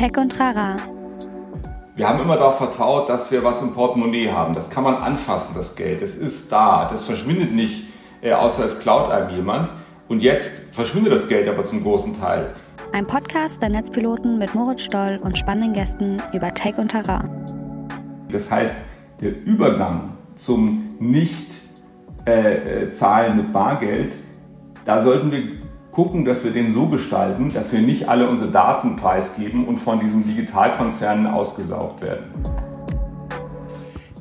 Tech und Trara. Wir haben immer darauf vertraut, dass wir was im Portemonnaie haben. Das kann man anfassen, das Geld. Es ist da. Das verschwindet nicht, äh, außer es klaut einem jemand. Und jetzt verschwindet das Geld aber zum großen Teil. Ein Podcast der Netzpiloten mit Moritz Stoll und spannenden Gästen über Tech und Terrain. Das heißt, der Übergang zum Nicht-Zahlen äh, mit Bargeld, da sollten wir gucken, dass wir den so gestalten, dass wir nicht alle unsere Daten preisgeben und von diesen Digitalkonzernen ausgesaugt werden.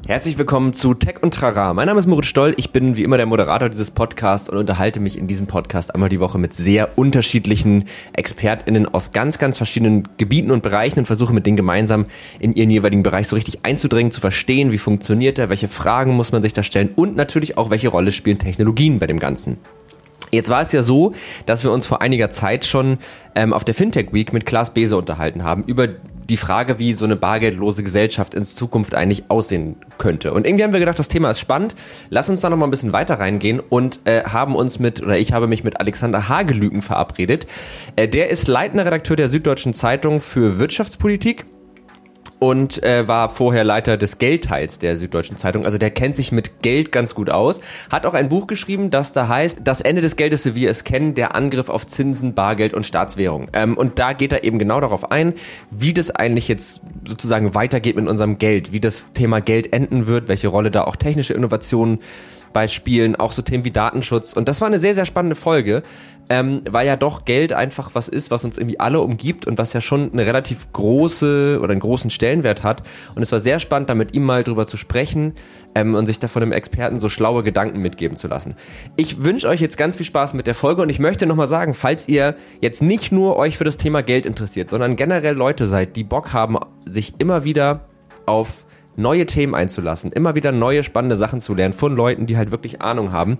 Herzlich willkommen zu Tech und Trara. Mein Name ist Moritz Stoll. Ich bin wie immer der Moderator dieses Podcasts und unterhalte mich in diesem Podcast einmal die Woche mit sehr unterschiedlichen ExpertInnen aus ganz, ganz verschiedenen Gebieten und Bereichen und versuche mit denen gemeinsam in ihren jeweiligen Bereich so richtig einzudringen, zu verstehen, wie funktioniert er, welche Fragen muss man sich da stellen und natürlich auch, welche Rolle spielen Technologien bei dem Ganzen. Jetzt war es ja so, dass wir uns vor einiger Zeit schon ähm, auf der Fintech Week mit Klaas Bese unterhalten haben über die Frage, wie so eine bargeldlose Gesellschaft in Zukunft eigentlich aussehen könnte. Und irgendwie haben wir gedacht, das Thema ist spannend. Lass uns da noch mal ein bisschen weiter reingehen und äh, haben uns mit, oder ich habe mich mit Alexander Hagelüken verabredet. Äh, der ist leitender Redakteur der Süddeutschen Zeitung für Wirtschaftspolitik und äh, war vorher Leiter des Geldteils der Süddeutschen Zeitung. Also der kennt sich mit Geld ganz gut aus. Hat auch ein Buch geschrieben, das da heißt Das Ende des Geldes, wie wir es kennen, der Angriff auf Zinsen, Bargeld und Staatswährung. Ähm, und da geht er eben genau darauf ein, wie das eigentlich jetzt sozusagen weitergeht mit unserem Geld, wie das Thema Geld enden wird, welche Rolle da auch technische Innovationen bei Spielen, auch so Themen wie Datenschutz. Und das war eine sehr, sehr spannende Folge, ähm, weil ja doch Geld einfach was ist, was uns irgendwie alle umgibt und was ja schon eine relativ große oder einen großen Stellenwert hat. Und es war sehr spannend, da mit ihm mal drüber zu sprechen ähm, und sich da von einem Experten so schlaue Gedanken mitgeben zu lassen. Ich wünsche euch jetzt ganz viel Spaß mit der Folge und ich möchte nochmal sagen, falls ihr jetzt nicht nur euch für das Thema Geld interessiert, sondern generell Leute seid, die Bock haben, sich immer wieder auf neue Themen einzulassen, immer wieder neue spannende Sachen zu lernen von Leuten, die halt wirklich Ahnung haben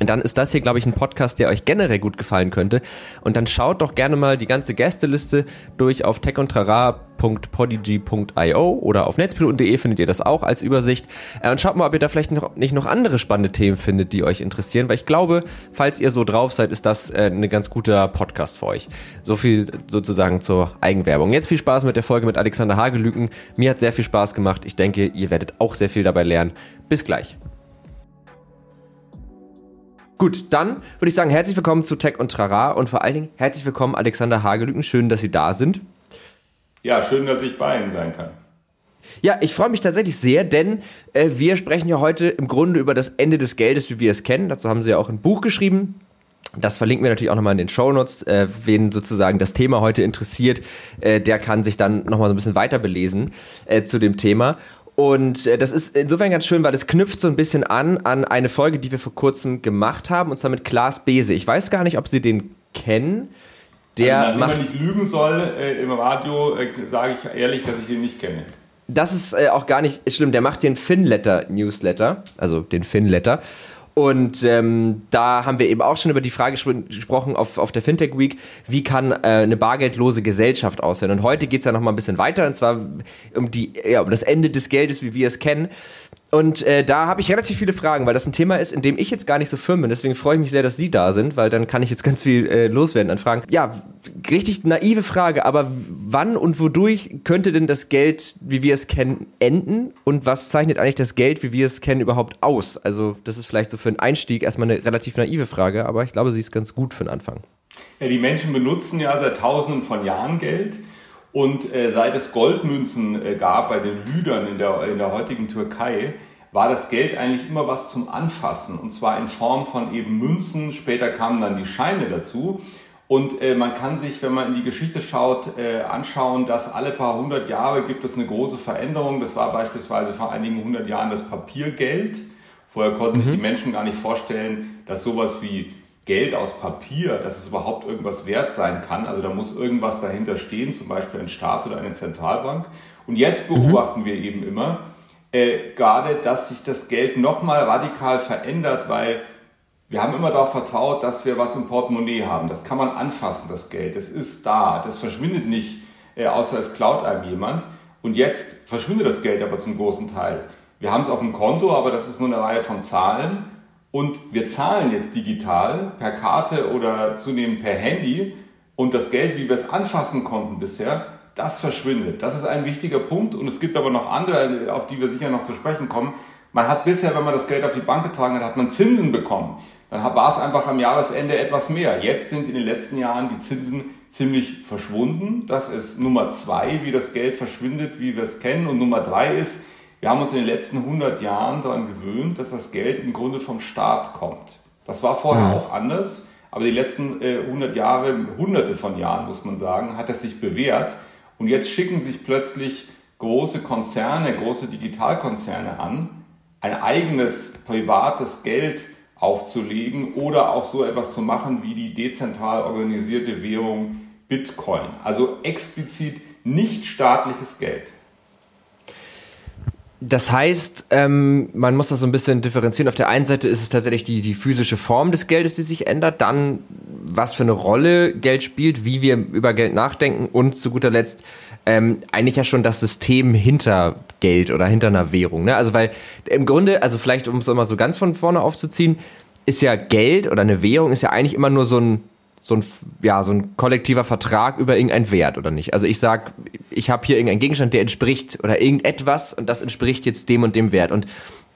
dann ist das hier, glaube ich, ein Podcast, der euch generell gut gefallen könnte. Und dann schaut doch gerne mal die ganze Gästeliste durch auf techontrara.podigy.io oder auf netzpiloten.de findet ihr das auch als Übersicht. Äh, und schaut mal, ob ihr da vielleicht noch, nicht noch andere spannende Themen findet, die euch interessieren, weil ich glaube, falls ihr so drauf seid, ist das äh, ein ganz guter Podcast für euch. So viel sozusagen zur Eigenwerbung. Jetzt viel Spaß mit der Folge mit Alexander Hagelüken. Mir hat sehr viel Spaß gemacht. Ich denke, ihr werdet auch sehr viel dabei lernen. Bis gleich. Gut, dann würde ich sagen, herzlich willkommen zu Tech und Trara und vor allen Dingen herzlich willkommen Alexander Hagelüken. Schön, dass Sie da sind. Ja, schön, dass ich bei Ihnen sein kann. Ja, ich freue mich tatsächlich sehr, denn äh, wir sprechen ja heute im Grunde über das Ende des Geldes, wie wir es kennen. Dazu haben Sie ja auch ein Buch geschrieben. Das verlinken wir natürlich auch nochmal in den Shownotes. Äh, wen sozusagen das Thema heute interessiert, äh, der kann sich dann nochmal so ein bisschen weiter belesen äh, zu dem Thema. Und äh, das ist insofern ganz schön, weil es knüpft so ein bisschen an an eine Folge, die wir vor kurzem gemacht haben, und zwar mit Klaas Bese. Ich weiß gar nicht, ob Sie den kennen. Der also, macht, wenn man nicht lügen soll äh, im Radio, äh, sage ich ehrlich, dass ich den nicht kenne. Das ist äh, auch gar nicht schlimm. Der macht den Finletter Newsletter, also den Finletter. Und ähm, da haben wir eben auch schon über die Frage gesprochen auf, auf der Fintech Week, wie kann äh, eine bargeldlose Gesellschaft aussehen? Und heute geht's ja noch mal ein bisschen weiter, und zwar um, die, ja, um das Ende des Geldes, wie wir es kennen. Und äh, da habe ich relativ viele Fragen, weil das ein Thema ist, in dem ich jetzt gar nicht so firm bin. Deswegen freue ich mich sehr, dass Sie da sind, weil dann kann ich jetzt ganz viel äh, loswerden an Fragen. Ja, richtig naive Frage, aber wann und wodurch könnte denn das Geld, wie wir es kennen, enden? Und was zeichnet eigentlich das Geld, wie wir es kennen, überhaupt aus? Also das ist vielleicht so für einen Einstieg erstmal eine relativ naive Frage, aber ich glaube, sie ist ganz gut für den Anfang. Ja, die Menschen benutzen ja seit Tausenden von Jahren Geld. Und äh, seit es Goldmünzen äh, gab bei den Lüdern in der, in der heutigen Türkei, war das Geld eigentlich immer was zum Anfassen. Und zwar in Form von eben Münzen. Später kamen dann die Scheine dazu. Und äh, man kann sich, wenn man in die Geschichte schaut, äh, anschauen, dass alle paar hundert Jahre gibt es eine große Veränderung. Das war beispielsweise vor einigen hundert Jahren das Papiergeld. Vorher konnten mhm. sich die Menschen gar nicht vorstellen, dass sowas wie Geld aus Papier, dass es überhaupt irgendwas wert sein kann. Also da muss irgendwas dahinter stehen, zum Beispiel ein Staat oder eine Zentralbank. Und jetzt mhm. beobachten mhm. wir eben immer äh, gerade, dass sich das Geld nochmal radikal verändert, weil wir haben immer darauf vertraut, dass wir was im Portemonnaie haben. Das kann man anfassen, das Geld. Das ist da. Das verschwindet nicht, äh, außer es klaut einem jemand. Und jetzt verschwindet das Geld aber zum großen Teil. Wir haben es auf dem Konto, aber das ist nur eine Reihe von Zahlen. Und wir zahlen jetzt digital per Karte oder zunehmend per Handy. Und das Geld, wie wir es anfassen konnten bisher, das verschwindet. Das ist ein wichtiger Punkt und es gibt aber noch andere, auf die wir sicher noch zu sprechen kommen. Man hat bisher, wenn man das Geld auf die Bank getragen hat, hat man Zinsen bekommen. Dann war es einfach am Jahresende etwas mehr. Jetzt sind in den letzten Jahren die Zinsen ziemlich verschwunden. Das ist Nummer zwei, wie das Geld verschwindet, wie wir es kennen. Und Nummer drei ist, wir haben uns in den letzten 100 Jahren daran gewöhnt, dass das Geld im Grunde vom Staat kommt. Das war vorher mhm. auch anders. Aber die letzten äh, 100 Jahre, hunderte von Jahren, muss man sagen, hat es sich bewährt. Und jetzt schicken sich plötzlich große Konzerne, große Digitalkonzerne an, ein eigenes privates Geld aufzulegen oder auch so etwas zu machen wie die dezentral organisierte Währung Bitcoin. Also explizit nicht staatliches Geld. Das heißt, ähm, man muss das so ein bisschen differenzieren. Auf der einen Seite ist es tatsächlich die, die physische Form des Geldes, die sich ändert, dann was für eine Rolle Geld spielt, wie wir über Geld nachdenken und zu guter Letzt ähm, eigentlich ja schon das System hinter Geld oder hinter einer Währung. Ne? Also weil im Grunde, also vielleicht um es mal so ganz von vorne aufzuziehen, ist ja Geld oder eine Währung ist ja eigentlich immer nur so ein so ein, ja, so ein kollektiver Vertrag über irgendeinen Wert oder nicht. Also ich sag, ich habe hier irgendeinen Gegenstand, der entspricht oder irgendetwas und das entspricht jetzt dem und dem Wert. Und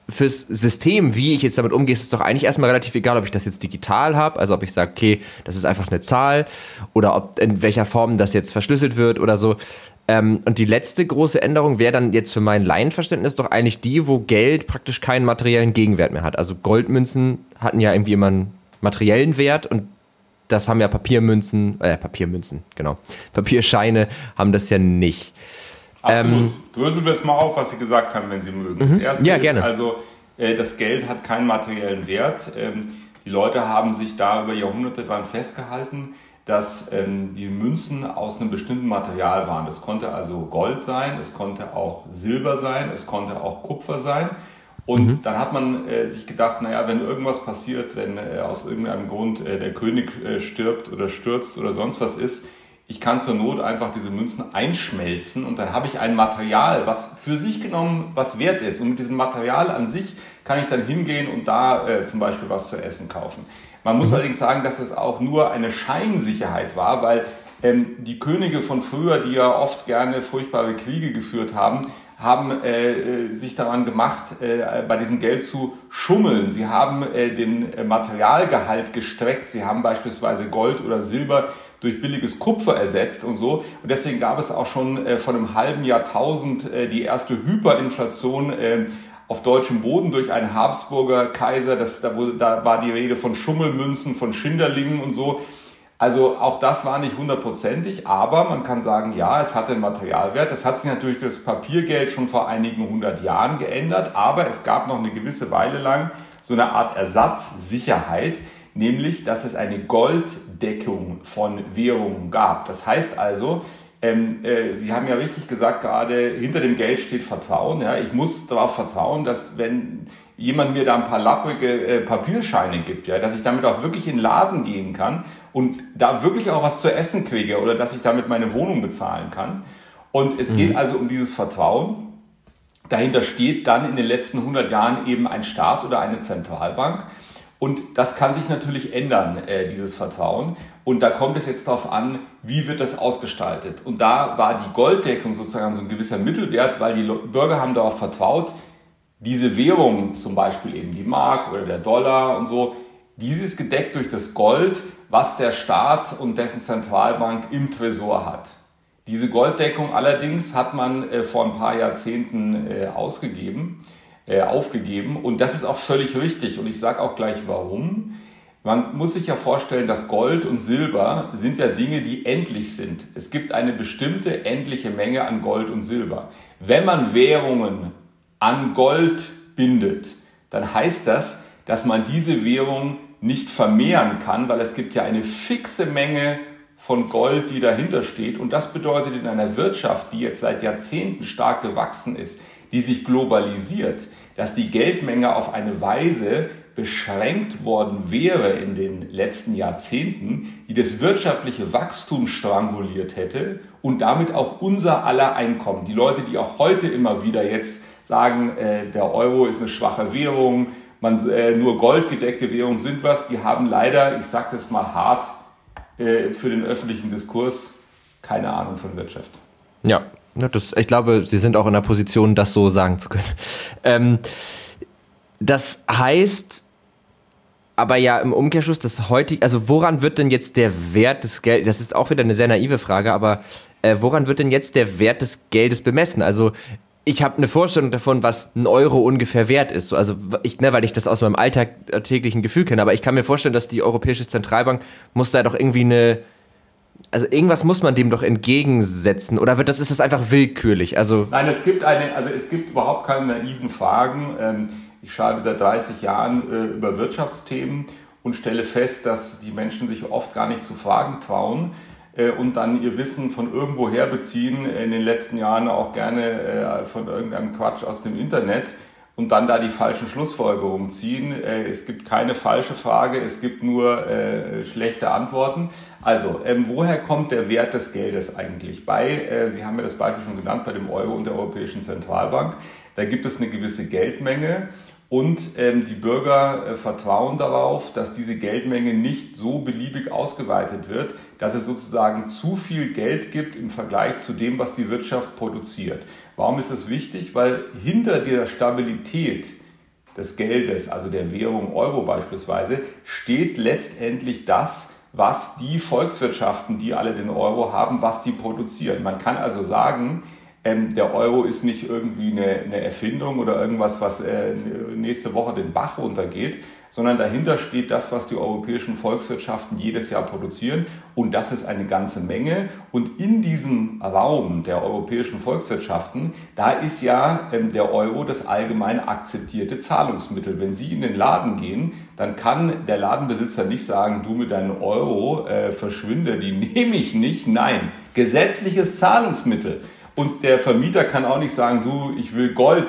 fürs System, wie ich jetzt damit umgehe, ist es doch eigentlich erstmal relativ egal, ob ich das jetzt digital habe, also ob ich sage, okay, das ist einfach eine Zahl oder ob in welcher Form das jetzt verschlüsselt wird oder so. Ähm, und die letzte große Änderung wäre dann jetzt für mein Laienverständnis doch eigentlich die, wo Geld praktisch keinen materiellen Gegenwert mehr hat. Also Goldmünzen hatten ja irgendwie immer einen materiellen Wert und das haben ja Papiermünzen, äh, Papiermünzen, genau. Papierscheine haben das ja nicht. Absolut. Ähm, Dröseln wir es mal auf, was Sie gesagt haben, wenn Sie mögen. Das mhm. erste ja, ist gerne. also, äh, das Geld hat keinen materiellen Wert. Ähm, die Leute haben sich da über Jahrhunderte dran festgehalten, dass ähm, die Münzen aus einem bestimmten Material waren. Das konnte also Gold sein, es konnte auch Silber sein, es konnte auch Kupfer sein. Und mhm. dann hat man äh, sich gedacht, naja, wenn irgendwas passiert, wenn äh, aus irgendeinem Grund äh, der König äh, stirbt oder stürzt oder sonst was ist, ich kann zur Not einfach diese Münzen einschmelzen und dann habe ich ein Material, was für sich genommen was wert ist. Und mit diesem Material an sich kann ich dann hingehen und da äh, zum Beispiel was zu essen kaufen. Man muss mhm. allerdings sagen, dass es auch nur eine Scheinsicherheit war, weil ähm, die Könige von früher, die ja oft gerne furchtbare Kriege geführt haben, haben äh, äh, sich daran gemacht, äh, bei diesem Geld zu schummeln. Sie haben äh, den Materialgehalt gestreckt. Sie haben beispielsweise Gold oder Silber durch billiges Kupfer ersetzt und so. Und deswegen gab es auch schon äh, vor einem halben Jahrtausend äh, die erste Hyperinflation äh, auf deutschem Boden durch einen Habsburger Kaiser. Das, da, wurde, da war die Rede von Schummelmünzen, von Schinderlingen und so. Also auch das war nicht hundertprozentig, aber man kann sagen, ja, es hatte einen Materialwert. Es hat sich natürlich das Papiergeld schon vor einigen hundert Jahren geändert, aber es gab noch eine gewisse Weile lang so eine Art Ersatzsicherheit, nämlich dass es eine Golddeckung von Währungen gab. Das heißt also, ähm, äh, Sie haben ja richtig gesagt, gerade hinter dem Geld steht Vertrauen. Ja? Ich muss darauf vertrauen, dass wenn jemand mir da ein paar lappige äh, Papierscheine gibt, ja, dass ich damit auch wirklich in den Laden gehen kann und da wirklich auch was zu essen kriege oder dass ich damit meine Wohnung bezahlen kann. Und es mhm. geht also um dieses Vertrauen. Dahinter steht dann in den letzten 100 Jahren eben ein Staat oder eine Zentralbank. Und das kann sich natürlich ändern, äh, dieses Vertrauen. Und da kommt es jetzt darauf an, wie wird das ausgestaltet. Und da war die Golddeckung sozusagen so ein gewisser Mittelwert, weil die Bürger haben darauf vertraut, diese Währung, zum Beispiel eben die Mark oder der Dollar und so, dieses gedeckt durch das Gold, was der Staat und dessen Zentralbank im Tresor hat. Diese Golddeckung allerdings hat man äh, vor ein paar Jahrzehnten äh, ausgegeben, äh, aufgegeben und das ist auch völlig richtig und ich sage auch gleich warum. Man muss sich ja vorstellen, dass Gold und Silber sind ja Dinge, die endlich sind. Es gibt eine bestimmte endliche Menge an Gold und Silber. Wenn man Währungen an Gold bindet, dann heißt das, dass man diese Währung nicht vermehren kann, weil es gibt ja eine fixe Menge von Gold, die dahinter steht. Und das bedeutet in einer Wirtschaft, die jetzt seit Jahrzehnten stark gewachsen ist, die sich globalisiert, dass die Geldmenge auf eine Weise beschränkt worden wäre in den letzten Jahrzehnten, die das wirtschaftliche Wachstum stranguliert hätte und damit auch unser aller Einkommen. Die Leute, die auch heute immer wieder jetzt sagen, äh, der Euro ist eine schwache Währung, man, äh, nur goldgedeckte Währungen sind was, die haben leider, ich sage das mal hart, äh, für den öffentlichen Diskurs keine Ahnung von Wirtschaft. Ja, das, ich glaube, Sie sind auch in der Position, das so sagen zu können. Ähm, das heißt aber ja im Umkehrschluss, das heutige, also woran wird denn jetzt der Wert des Geldes, das ist auch wieder eine sehr naive Frage, aber äh, woran wird denn jetzt der Wert des Geldes bemessen? Also ich habe eine Vorstellung davon, was ein Euro ungefähr wert ist. Also ich, ne, weil ich das aus meinem alltäglichen Gefühl kenne, aber ich kann mir vorstellen, dass die Europäische Zentralbank muss da doch irgendwie eine also irgendwas muss man dem doch entgegensetzen oder wird das ist das einfach willkürlich? Also Nein, es gibt eine also es gibt überhaupt keine naiven Fragen. Ähm, ich schreibe seit 30 Jahren äh, über Wirtschaftsthemen und stelle fest, dass die Menschen sich oft gar nicht zu Fragen trauen äh, und dann ihr Wissen von irgendwoher beziehen, in den letzten Jahren auch gerne äh, von irgendeinem Quatsch aus dem Internet und dann da die falschen Schlussfolgerungen ziehen. Äh, es gibt keine falsche Frage, es gibt nur äh, schlechte Antworten. Also, ähm, woher kommt der Wert des Geldes eigentlich? Bei, äh, Sie haben ja das Beispiel schon genannt, bei dem Euro und der Europäischen Zentralbank. Da gibt es eine gewisse Geldmenge und ähm, die Bürger äh, vertrauen darauf, dass diese Geldmenge nicht so beliebig ausgeweitet wird, dass es sozusagen zu viel Geld gibt im Vergleich zu dem, was die Wirtschaft produziert. Warum ist das wichtig? Weil hinter der Stabilität des Geldes, also der Währung Euro beispielsweise, steht letztendlich das, was die Volkswirtschaften, die alle den Euro haben, was die produzieren. Man kann also sagen, ähm, der Euro ist nicht irgendwie eine, eine Erfindung oder irgendwas, was äh, nächste Woche den Bach runtergeht, sondern dahinter steht das, was die europäischen Volkswirtschaften jedes Jahr produzieren. Und das ist eine ganze Menge. Und in diesem Raum der europäischen Volkswirtschaften, da ist ja ähm, der Euro das allgemein akzeptierte Zahlungsmittel. Wenn Sie in den Laden gehen, dann kann der Ladenbesitzer nicht sagen, du mit deinem Euro äh, verschwinde, die nehme ich nicht. Nein, gesetzliches Zahlungsmittel. Und der Vermieter kann auch nicht sagen, du, ich will Gold.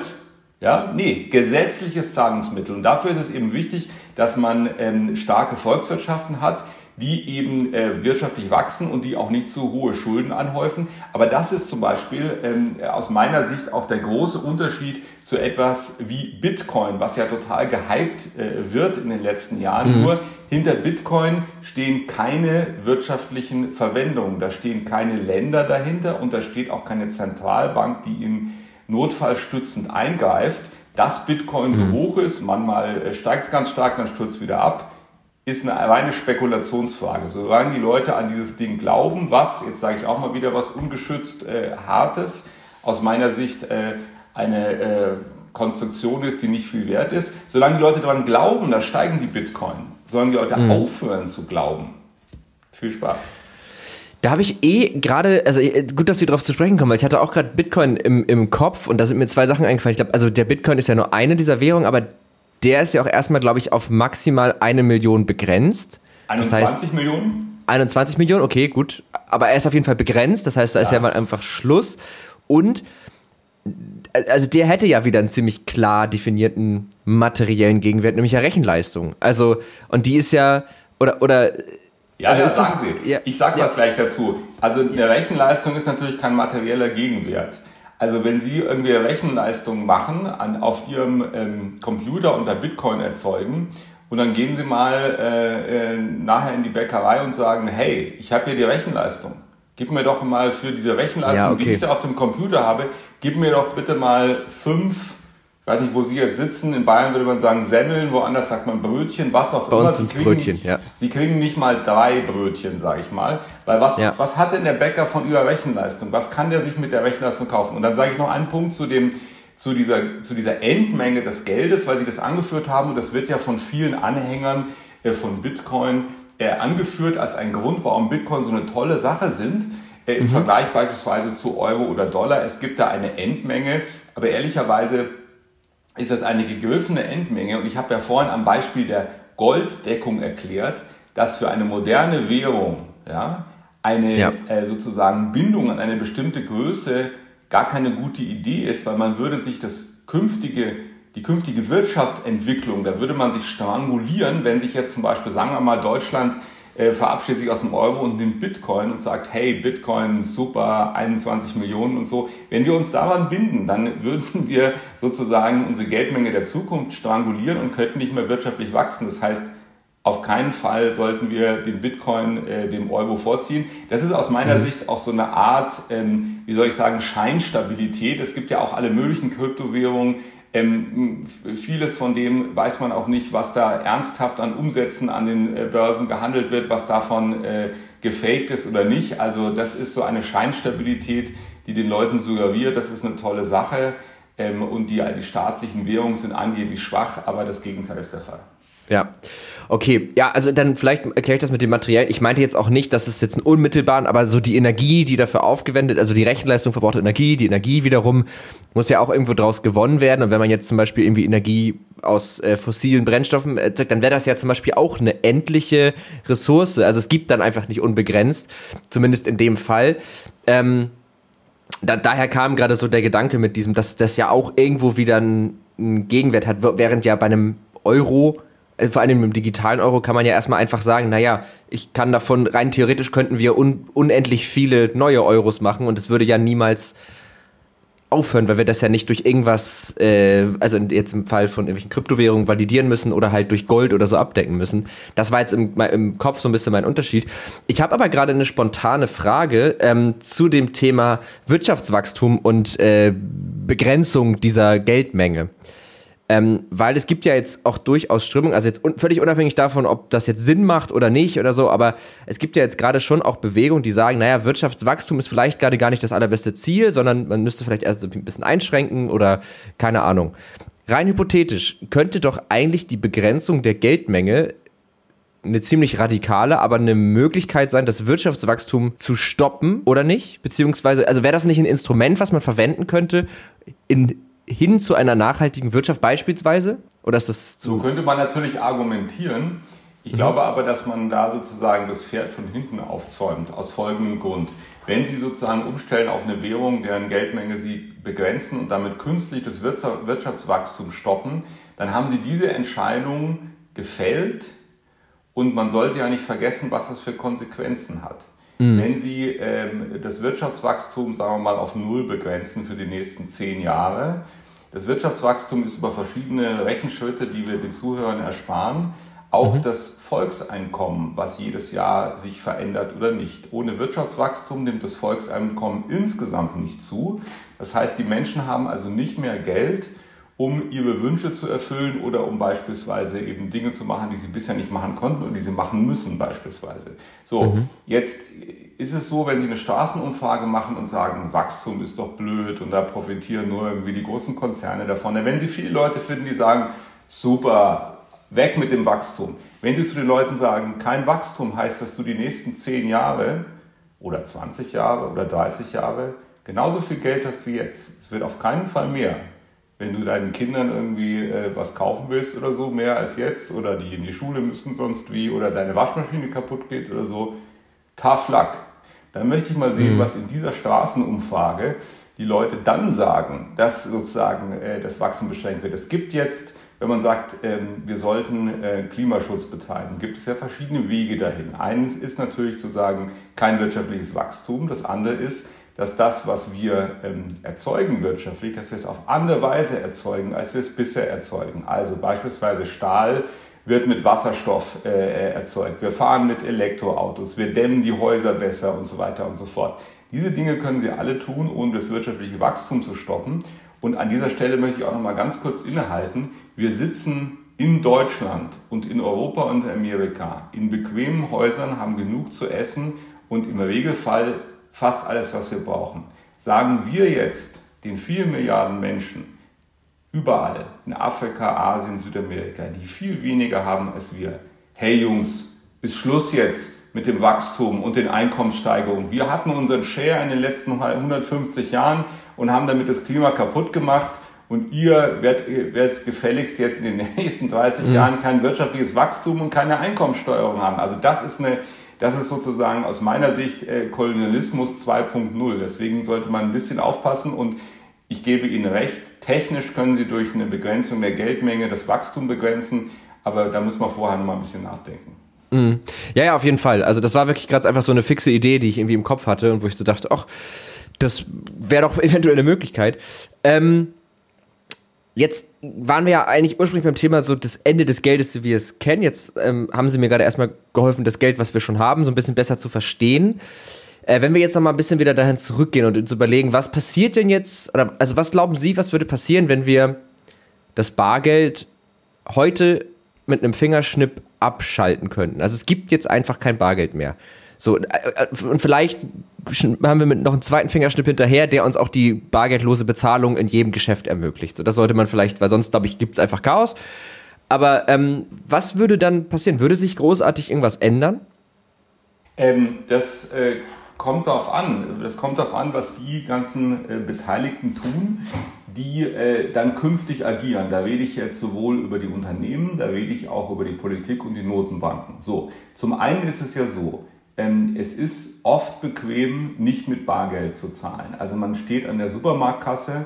Ja, nee, gesetzliches Zahlungsmittel. Und dafür ist es eben wichtig, dass man ähm, starke Volkswirtschaften hat, die eben äh, wirtschaftlich wachsen und die auch nicht zu hohe Schulden anhäufen. Aber das ist zum Beispiel ähm, aus meiner Sicht auch der große Unterschied zu etwas wie Bitcoin, was ja total gehypt äh, wird in den letzten Jahren. Mhm. Nur hinter Bitcoin stehen keine wirtschaftlichen Verwendungen. Da stehen keine Länder dahinter und da steht auch keine Zentralbank, die im Notfall stützend eingreift. Dass Bitcoin so mhm. hoch ist, manchmal äh, steigt es ganz stark, dann stürzt es wieder ab ist eine reine Spekulationsfrage. Solange die Leute an dieses Ding glauben, was, jetzt sage ich auch mal wieder was ungeschützt äh, Hartes, aus meiner Sicht äh, eine äh, Konstruktion ist, die nicht viel wert ist, solange die Leute daran glauben, da steigen die Bitcoin. Solange die Leute mhm. aufhören zu glauben. Viel Spaß. Da habe ich eh gerade, also äh, gut, dass Sie darauf zu sprechen kommen, weil ich hatte auch gerade Bitcoin im, im Kopf und da sind mir zwei Sachen eingefallen. Ich glaube, also der Bitcoin ist ja nur eine dieser Währungen, aber der ist ja auch erstmal, glaube ich, auf maximal eine Million begrenzt. 21 das heißt, Millionen? 21 Millionen, okay, gut. Aber er ist auf jeden Fall begrenzt, das heißt, da ja. ist ja mal einfach Schluss. Und also der hätte ja wieder einen ziemlich klar definierten materiellen Gegenwert, nämlich ja Rechenleistung. Also, und die ist ja, oder, oder ja, also ja, sagen das, Sie. Ja, ich sage ja. was gleich dazu. Also eine Rechenleistung ist natürlich kein materieller Gegenwert. Also wenn Sie irgendwie Rechenleistungen machen, an, auf Ihrem ähm, Computer unter Bitcoin erzeugen und dann gehen Sie mal äh, äh, nachher in die Bäckerei und sagen, hey, ich habe hier die Rechenleistung. Gib mir doch mal für diese Rechenleistung, ja, okay. die ich da auf dem Computer habe, gib mir doch bitte mal fünf weiß nicht, wo Sie jetzt sitzen. In Bayern würde man sagen Semmeln, woanders sagt man Brötchen, was auch Bei immer. Uns Sie kriegen, Brötchen, ja. Sie kriegen nicht mal drei Brötchen, sage ich mal. Weil was, ja. was hat denn der Bäcker von ihrer Rechenleistung? Was kann der sich mit der Rechenleistung kaufen? Und dann sage ich noch einen Punkt zu dem, zu dieser, zu dieser Endmenge des Geldes, weil Sie das angeführt haben. Und das wird ja von vielen Anhängern äh, von Bitcoin äh, angeführt als ein Grund, warum Bitcoin so eine tolle Sache sind. Äh, Im mhm. Vergleich beispielsweise zu Euro oder Dollar. Es gibt da eine Endmenge. Aber ehrlicherweise ist das eine gegriffene Endmenge. Und ich habe ja vorhin am Beispiel der Golddeckung erklärt, dass für eine moderne Währung ja, eine ja. Äh, sozusagen Bindung an eine bestimmte Größe gar keine gute Idee ist, weil man würde sich das künftige, die künftige Wirtschaftsentwicklung, da würde man sich strangulieren, wenn sich jetzt zum Beispiel, sagen wir mal, Deutschland äh, verabschiedet sich aus dem Euro und nimmt Bitcoin und sagt, hey, Bitcoin, super, 21 Millionen und so. Wenn wir uns daran binden, dann würden wir sozusagen unsere Geldmenge der Zukunft strangulieren und könnten nicht mehr wirtschaftlich wachsen. Das heißt, Auf keinen Fall sollten wir den Bitcoin äh, dem Euro vorziehen. Das ist aus meiner mhm. Sicht auch so eine Art, ähm, wie soll ich sagen, Scheinstabilität. Es gibt ja auch alle möglichen Kryptowährungen. Ähm, vieles von dem weiß man auch nicht, was da ernsthaft an Umsätzen an den äh, Börsen gehandelt wird, was davon äh, gefaked ist oder nicht. Also das ist so eine Scheinstabilität, die den Leuten suggeriert. Das ist eine tolle Sache. Ähm, und die, die staatlichen Währungen sind angeblich schwach, aber das Gegenteil ist der Fall. Ja. Okay, ja, also dann vielleicht erkläre ich das mit dem Material. Ich meinte jetzt auch nicht, dass es jetzt ein unmittelbaren, aber so die Energie, die dafür aufgewendet, also die Rechenleistung verbraucht Energie, die Energie wiederum muss ja auch irgendwo draus gewonnen werden. Und wenn man jetzt zum Beispiel irgendwie Energie aus äh, fossilen Brennstoffen erzeugt, dann wäre das ja zum Beispiel auch eine endliche Ressource. Also es gibt dann einfach nicht unbegrenzt, zumindest in dem Fall. Ähm, da, daher kam gerade so der Gedanke mit diesem, dass das ja auch irgendwo wieder einen, einen Gegenwert hat, während ja bei einem Euro äh, vor allem im digitalen Euro kann man ja erstmal einfach sagen, naja, ich kann davon, rein theoretisch könnten wir un, unendlich viele neue Euros machen und es würde ja niemals aufhören, weil wir das ja nicht durch irgendwas, äh, also jetzt im Fall von irgendwelchen Kryptowährungen validieren müssen oder halt durch Gold oder so abdecken müssen. Das war jetzt im, im Kopf so ein bisschen mein Unterschied. Ich habe aber gerade eine spontane Frage ähm, zu dem Thema Wirtschaftswachstum und äh, Begrenzung dieser Geldmenge. Ähm, weil es gibt ja jetzt auch durchaus Strömungen, also jetzt un völlig unabhängig davon, ob das jetzt Sinn macht oder nicht oder so, aber es gibt ja jetzt gerade schon auch Bewegungen, die sagen, naja, Wirtschaftswachstum ist vielleicht gerade gar nicht das allerbeste Ziel, sondern man müsste vielleicht erst ein bisschen einschränken oder keine Ahnung. Rein hypothetisch könnte doch eigentlich die Begrenzung der Geldmenge eine ziemlich radikale, aber eine Möglichkeit sein, das Wirtschaftswachstum zu stoppen oder nicht? Beziehungsweise, also wäre das nicht ein Instrument, was man verwenden könnte in hin zu einer nachhaltigen Wirtschaft beispielsweise? Oder ist das zu. So könnte man natürlich argumentieren. Ich mhm. glaube aber, dass man da sozusagen das Pferd von hinten aufzäumt, aus folgendem Grund. Wenn Sie sozusagen umstellen auf eine Währung, deren Geldmenge Sie begrenzen und damit künstlich das Wirtschaftswachstum stoppen, dann haben Sie diese Entscheidung gefällt und man sollte ja nicht vergessen, was das für Konsequenzen hat. Mhm. Wenn Sie ähm, das Wirtschaftswachstum, sagen wir mal, auf Null begrenzen für die nächsten zehn Jahre, das Wirtschaftswachstum ist über verschiedene Rechenschritte, die wir den Zuhörern ersparen, auch mhm. das Volkseinkommen, was jedes Jahr sich verändert oder nicht. Ohne Wirtschaftswachstum nimmt das Volkseinkommen insgesamt nicht zu. Das heißt, die Menschen haben also nicht mehr Geld, um ihre Wünsche zu erfüllen oder um beispielsweise eben Dinge zu machen, die sie bisher nicht machen konnten und die sie machen müssen beispielsweise. So, mhm. jetzt ist es so, wenn Sie eine Straßenumfrage machen und sagen, Wachstum ist doch blöd und da profitieren nur irgendwie die großen Konzerne davon. Wenn Sie viele Leute finden, die sagen, super, weg mit dem Wachstum. Wenn Sie zu den Leuten sagen, kein Wachstum heißt, dass du die nächsten 10 Jahre oder 20 Jahre oder 30 Jahre genauso viel Geld hast wie jetzt. Es wird auf keinen Fall mehr wenn du deinen Kindern irgendwie äh, was kaufen willst oder so, mehr als jetzt, oder die in die Schule müssen sonst wie, oder deine Waschmaschine kaputt geht oder so, tough luck. Dann möchte ich mal sehen, mhm. was in dieser Straßenumfrage die Leute dann sagen, dass sozusagen äh, das Wachstum beschränkt wird. Es gibt jetzt, wenn man sagt, ähm, wir sollten äh, Klimaschutz betreiben, gibt es ja verschiedene Wege dahin. Eines ist natürlich zu sagen, kein wirtschaftliches Wachstum. Das andere ist, dass das, was wir ähm, erzeugen wirtschaftlich, dass wir es auf andere Weise erzeugen, als wir es bisher erzeugen. Also beispielsweise Stahl wird mit Wasserstoff äh, erzeugt. Wir fahren mit Elektroautos, wir dämmen die Häuser besser und so weiter und so fort. Diese Dinge können Sie alle tun, ohne das wirtschaftliche Wachstum zu stoppen. Und an dieser Stelle möchte ich auch noch mal ganz kurz innehalten. Wir sitzen in Deutschland und in Europa und Amerika in bequemen Häusern, haben genug zu essen und im Regelfall fast alles, was wir brauchen. Sagen wir jetzt den vielen Milliarden Menschen überall in Afrika, Asien, Südamerika, die viel weniger haben als wir, hey Jungs, ist Schluss jetzt mit dem Wachstum und den Einkommenssteigerungen. Wir hatten unseren Share in den letzten 150 Jahren und haben damit das Klima kaputt gemacht. Und ihr werdet, werdet gefälligst jetzt in den nächsten 30 mhm. Jahren kein wirtschaftliches Wachstum und keine Einkommenssteuerung haben. Also das ist eine das ist sozusagen aus meiner Sicht äh, Kolonialismus 2.0. Deswegen sollte man ein bisschen aufpassen und ich gebe Ihnen recht, technisch können Sie durch eine Begrenzung der Geldmenge das Wachstum begrenzen, aber da muss man vorher noch mal ein bisschen nachdenken. Mhm. Ja, ja, auf jeden Fall. Also das war wirklich gerade einfach so eine fixe Idee, die ich irgendwie im Kopf hatte und wo ich so dachte, ach, das wäre doch eventuell eine Möglichkeit. Ähm, Jetzt waren wir ja eigentlich ursprünglich beim Thema so das Ende des Geldes, wie wir es kennen. Jetzt ähm, haben Sie mir gerade erstmal geholfen, das Geld, was wir schon haben, so ein bisschen besser zu verstehen. Äh, wenn wir jetzt noch mal ein bisschen wieder dahin zurückgehen und uns überlegen, was passiert denn jetzt, oder also was glauben Sie, was würde passieren, wenn wir das Bargeld heute mit einem Fingerschnipp abschalten könnten? Also es gibt jetzt einfach kein Bargeld mehr. So, äh, äh, und vielleicht haben wir mit noch einen zweiten Fingerschnipp hinterher, der uns auch die bargeldlose Bezahlung in jedem Geschäft ermöglicht. So, das sollte man vielleicht, weil sonst, glaube ich, gibt es einfach Chaos. Aber ähm, was würde dann passieren? Würde sich großartig irgendwas ändern? Ähm, das äh, kommt darauf an. Das kommt darauf an, was die ganzen äh, Beteiligten tun, die äh, dann künftig agieren. Da rede ich jetzt sowohl über die Unternehmen, da rede ich auch über die Politik und die Notenbanken. So, zum einen ist es ja so, es ist oft bequem, nicht mit Bargeld zu zahlen. Also man steht an der Supermarktkasse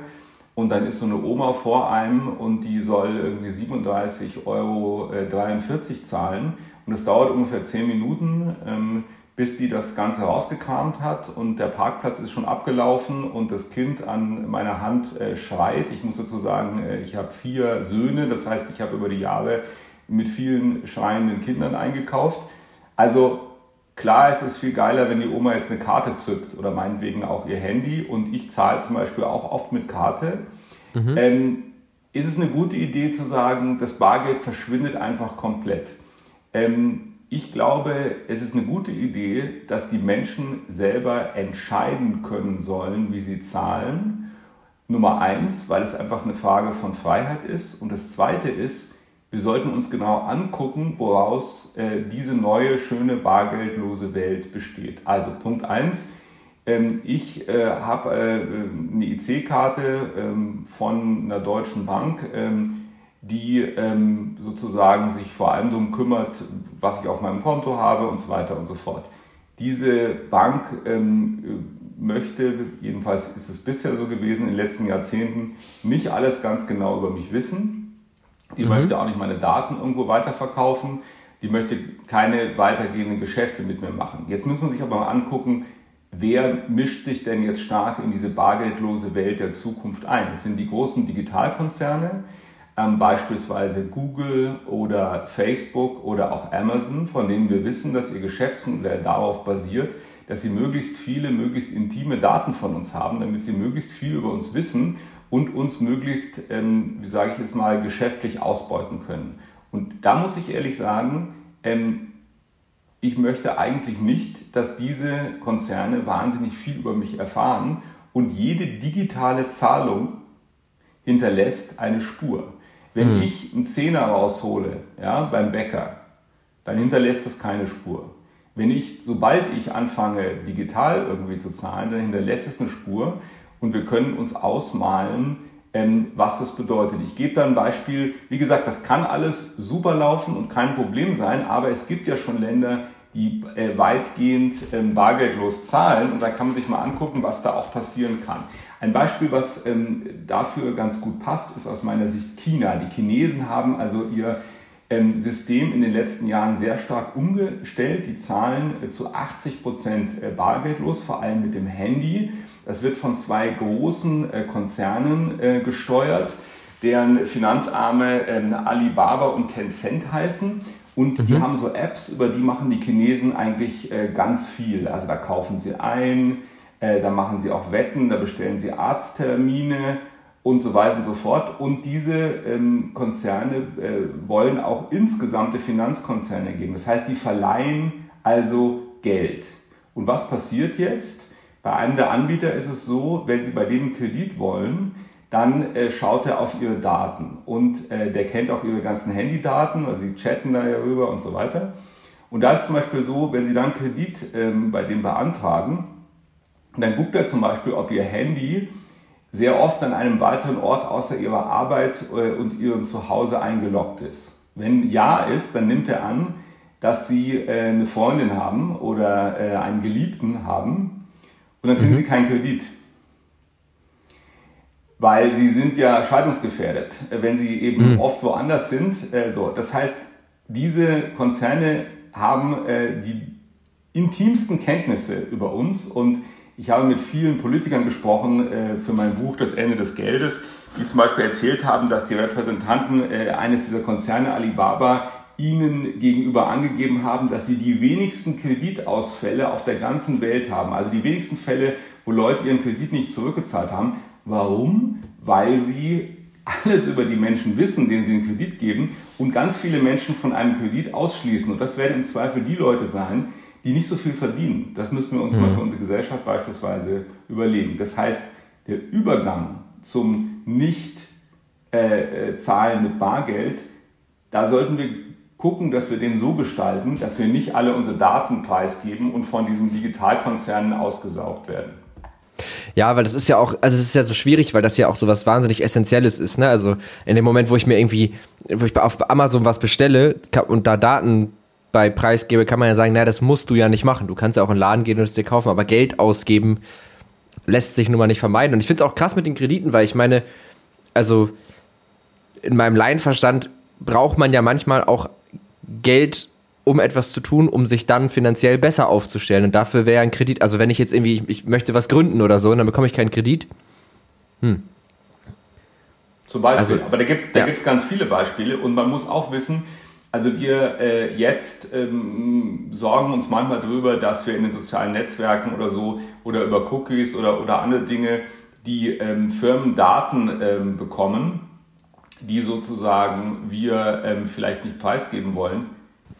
und dann ist so eine Oma vor einem und die soll irgendwie 37,43 Euro äh, zahlen und es dauert ungefähr 10 Minuten, ähm, bis sie das Ganze rausgekramt hat und der Parkplatz ist schon abgelaufen und das Kind an meiner Hand äh, schreit. Ich muss dazu sagen, äh, ich habe vier Söhne, das heißt, ich habe über die Jahre mit vielen schreienden Kindern eingekauft. Also Klar ist es viel geiler, wenn die Oma jetzt eine Karte zückt oder meinetwegen auch ihr Handy und ich zahle zum Beispiel auch oft mit Karte. Mhm. Ähm, ist es eine gute Idee zu sagen, das Bargeld verschwindet einfach komplett? Ähm, ich glaube, es ist eine gute Idee, dass die Menschen selber entscheiden können sollen, wie sie zahlen. Nummer eins, weil es einfach eine Frage von Freiheit ist. Und das zweite ist, wir sollten uns genau angucken, woraus äh, diese neue, schöne, bargeldlose Welt besteht. Also Punkt 1, ähm, ich äh, habe äh, eine IC-Karte ähm, von einer deutschen Bank, ähm, die ähm, sozusagen sich vor allem darum kümmert, was ich auf meinem Konto habe und so weiter und so fort. Diese Bank ähm, möchte, jedenfalls ist es bisher so gewesen in den letzten Jahrzehnten, nicht alles ganz genau über mich wissen die mhm. möchte auch nicht meine Daten irgendwo weiterverkaufen. Die möchte keine weitergehenden Geschäfte mit mir machen. Jetzt muss man sich aber mal angucken, wer mischt sich denn jetzt stark in diese bargeldlose Welt der Zukunft ein? Das sind die großen Digitalkonzerne, ähm, beispielsweise Google oder Facebook oder auch Amazon, von denen wir wissen, dass ihr Geschäftsmodell darauf basiert, dass sie möglichst viele, möglichst intime Daten von uns haben, damit sie möglichst viel über uns wissen und uns möglichst, ähm, wie sage ich jetzt mal, geschäftlich ausbeuten können. Und da muss ich ehrlich sagen, ähm, ich möchte eigentlich nicht, dass diese Konzerne wahnsinnig viel über mich erfahren und jede digitale Zahlung hinterlässt eine Spur. Wenn mhm. ich einen Zehner raushole ja, beim Bäcker, dann hinterlässt das keine Spur. Wenn ich, sobald ich anfange, digital irgendwie zu zahlen, dann hinterlässt es eine Spur und wir können uns ausmalen, ähm, was das bedeutet. Ich gebe da ein Beispiel. Wie gesagt, das kann alles super laufen und kein Problem sein, aber es gibt ja schon Länder, die äh, weitgehend ähm, bargeldlos zahlen und da kann man sich mal angucken, was da auch passieren kann. Ein Beispiel, was ähm, dafür ganz gut passt, ist aus meiner Sicht China. Die Chinesen haben also ihr System in den letzten Jahren sehr stark umgestellt. Die zahlen äh, zu 80 Prozent äh, bargeldlos, vor allem mit dem Handy. Das wird von zwei großen äh, Konzernen gesteuert, deren Finanzarme ähm, Alibaba und Tencent heißen. Und mhm. die haben so Apps, über die machen die Chinesen eigentlich ganz viel. Also da kaufen sie ein, da machen sie auch Wetten, da bestellen sie Arzttermine und so weiter und so fort. Und diese ähm, Konzerne äh, wollen auch insgesamte Finanzkonzerne geben. Das heißt, die verleihen also Geld. Und was passiert jetzt? Bei einem der Anbieter ist es so, wenn Sie bei denen Kredit wollen, dann äh, schaut er auf Ihre Daten und äh, der kennt auch Ihre ganzen Handydaten, also Sie chatten da ja rüber und so weiter. Und da ist zum Beispiel so, wenn Sie dann Kredit ähm, bei dem beantragen, dann guckt er zum Beispiel, ob Ihr Handy sehr oft an einem weiteren Ort außer ihrer Arbeit äh, und ihrem Zuhause eingeloggt ist. Wenn ja ist, dann nimmt er an, dass sie äh, eine Freundin haben oder äh, einen Geliebten haben und dann kriegen mhm. sie keinen Kredit. Weil sie sind ja scheidungsgefährdet, wenn sie eben mhm. oft woanders sind. So, das heißt, diese Konzerne haben die intimsten Kenntnisse über uns und Ich habe mit vielen Politikern gesprochen äh, für mein Buch Das Ende des Geldes, die zum Beispiel erzählt haben, dass die Repräsentanten äh, eines dieser Konzerne Alibaba ihnen gegenüber angegeben haben, dass sie die wenigsten Kreditausfälle auf der ganzen Welt haben. Also die wenigsten Fälle, wo Leute ihren Kredit nicht zurückgezahlt haben. Warum? Weil sie alles über die Menschen wissen, denen sie den Kredit geben und ganz viele Menschen von einem Kredit ausschließen. Und das werden im Zweifel die Leute sein, die nicht so viel verdienen. Das müssen wir uns mhm. mal für unsere Gesellschaft beispielsweise überlegen. Das heißt, der Übergang zum Nicht-Zahlen äh, mit Bargeld, da sollten wir gucken, dass wir den so gestalten, dass wir nicht alle unsere Daten preisgeben und von diesen Digitalkonzernen ausgesaugt werden. Ja, weil das ist ja auch, also es ist ja so schwierig, weil das ja auch so was wahnsinnig Essentielles ist, ne? Also in dem Moment, wo ich mir irgendwie, wo ich auf Amazon was bestelle und da Daten bei Preis gebe, kann man ja sagen, naja, das musst du ja nicht machen. Du kannst ja auch in den Laden gehen und es dir kaufen, aber Geld ausgeben lässt sich nun mal nicht vermeiden. Und ich finde es auch krass mit den Krediten, weil ich meine, also in meinem Laienverstand braucht man ja manchmal auch Geld, um etwas zu tun, um sich dann finanziell besser aufzustellen. Und dafür wäre ein Kredit, also wenn ich jetzt irgendwie, ich, ich möchte was gründen oder so, und dann bekomme ich keinen Kredit. Hm. Zum Beispiel, also, aber da gibt es da ja. ganz viele Beispiele und man muss auch wissen, also wir äh, jetzt ähm, sorgen uns manchmal darüber, dass wir in den sozialen Netzwerken oder so oder über Cookies oder, oder andere Dinge die ähm, Firmen Daten ähm, bekommen die sozusagen wir ähm, vielleicht nicht preisgeben wollen.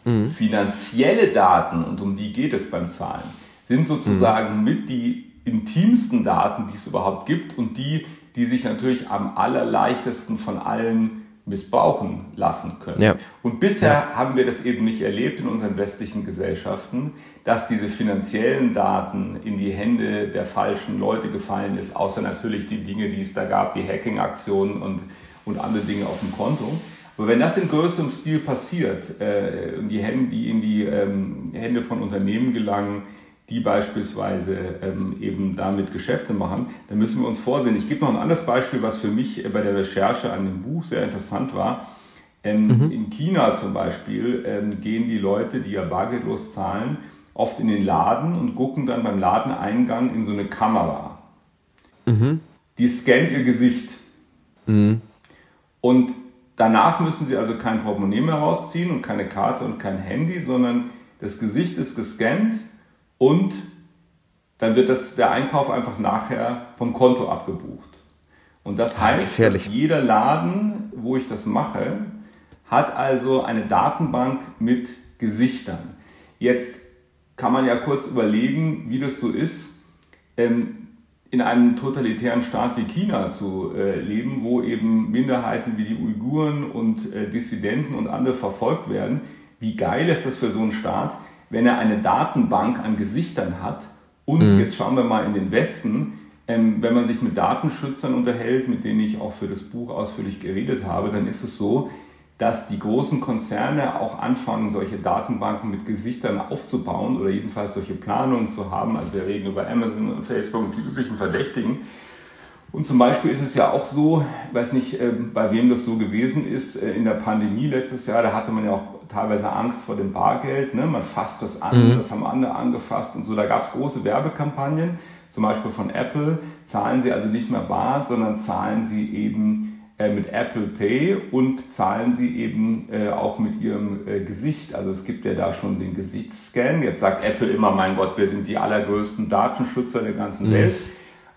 Mhm. Finanzielle Daten, und um die geht es beim Zahlen, sind sozusagen mhm. mit die intimsten Daten, die es überhaupt gibt und die, die sich natürlich am allerleichtesten von allen missbrauchen lassen können. Ja. Und bisher ja. haben wir das eben nicht erlebt in unseren westlichen Gesellschaften, dass diese finanziellen Daten in die Hände der falschen Leute gefallen ist, außer natürlich die Dinge, die es da gab, die Hacking-Aktionen und und andere Dinge auf dem Konto. Aber wenn das in größerem Stil passiert, äh, die Hände, die in die ähm, Hände von Unternehmen gelangen, die beispielsweise ähm, eben damit Geschäfte machen, dann müssen wir uns vorsehen. Ich gebe noch ein anderes Beispiel, was für mich bei der Recherche an dem Buch sehr interessant war. Ähm, mhm. In China zum Beispiel ähm, gehen die Leute, die ja bargeldlos zahlen, oft in den Laden und gucken dann beim Ladeneingang in so eine Kamera. Mhm. Die scannt ihr Gesicht. Mhm. Und danach müssen Sie also kein Portemonnaie mehr rausziehen und keine Karte und kein Handy, sondern das Gesicht ist gescannt und dann wird das, der Einkauf einfach nachher vom Konto abgebucht. Und das ah, heißt, ah, dass jeder Laden, wo ich das mache, hat also eine Datenbank mit Gesichtern. Jetzt kann man ja kurz überlegen, wie das so ist. Ähm, in einem totalitären Staat wie China zu äh, leben, wo eben Minderheiten wie die Uiguren und äh, Dissidenten und andere verfolgt werden. Wie geil ist das für so einen Staat, wenn er eine Datenbank an Gesichtern hat? Und mhm. jetzt schauen wir mal in den Westen, ähm, wenn man sich mit Datenschützern unterhält, mit denen ich auch für das Buch ausführlich geredet habe, dann ist es so, dass die großen Konzerne auch anfangen, solche Datenbanken mit Gesichtern aufzubauen oder jedenfalls solche Planungen zu haben. Also wir reden über Amazon und Facebook und die üblichen Verdächtigen. Und zum Beispiel ist es ja auch so, ich weiß nicht, ähm, bei wem das so gewesen ist, äh, in der Pandemie letztes Jahr, da hatte man ja auch teilweise Angst vor dem Bargeld. Ne? Man fasst das an, mhm. das haben andere angefasst und so. Da gab es große Werbekampagnen, zum Beispiel von Apple. Zahlen sie also nicht mehr bar, sondern zahlen sie eben äh, mit Apple Pay und zahlen sie eben äh, auch mit ihrem äh, Gesicht. Also es gibt ja da schon den Gesichtsscan. Jetzt sagt Apple immer, mein Gott, wir sind die allergrößten Datenschützer der ganzen mhm. Welt.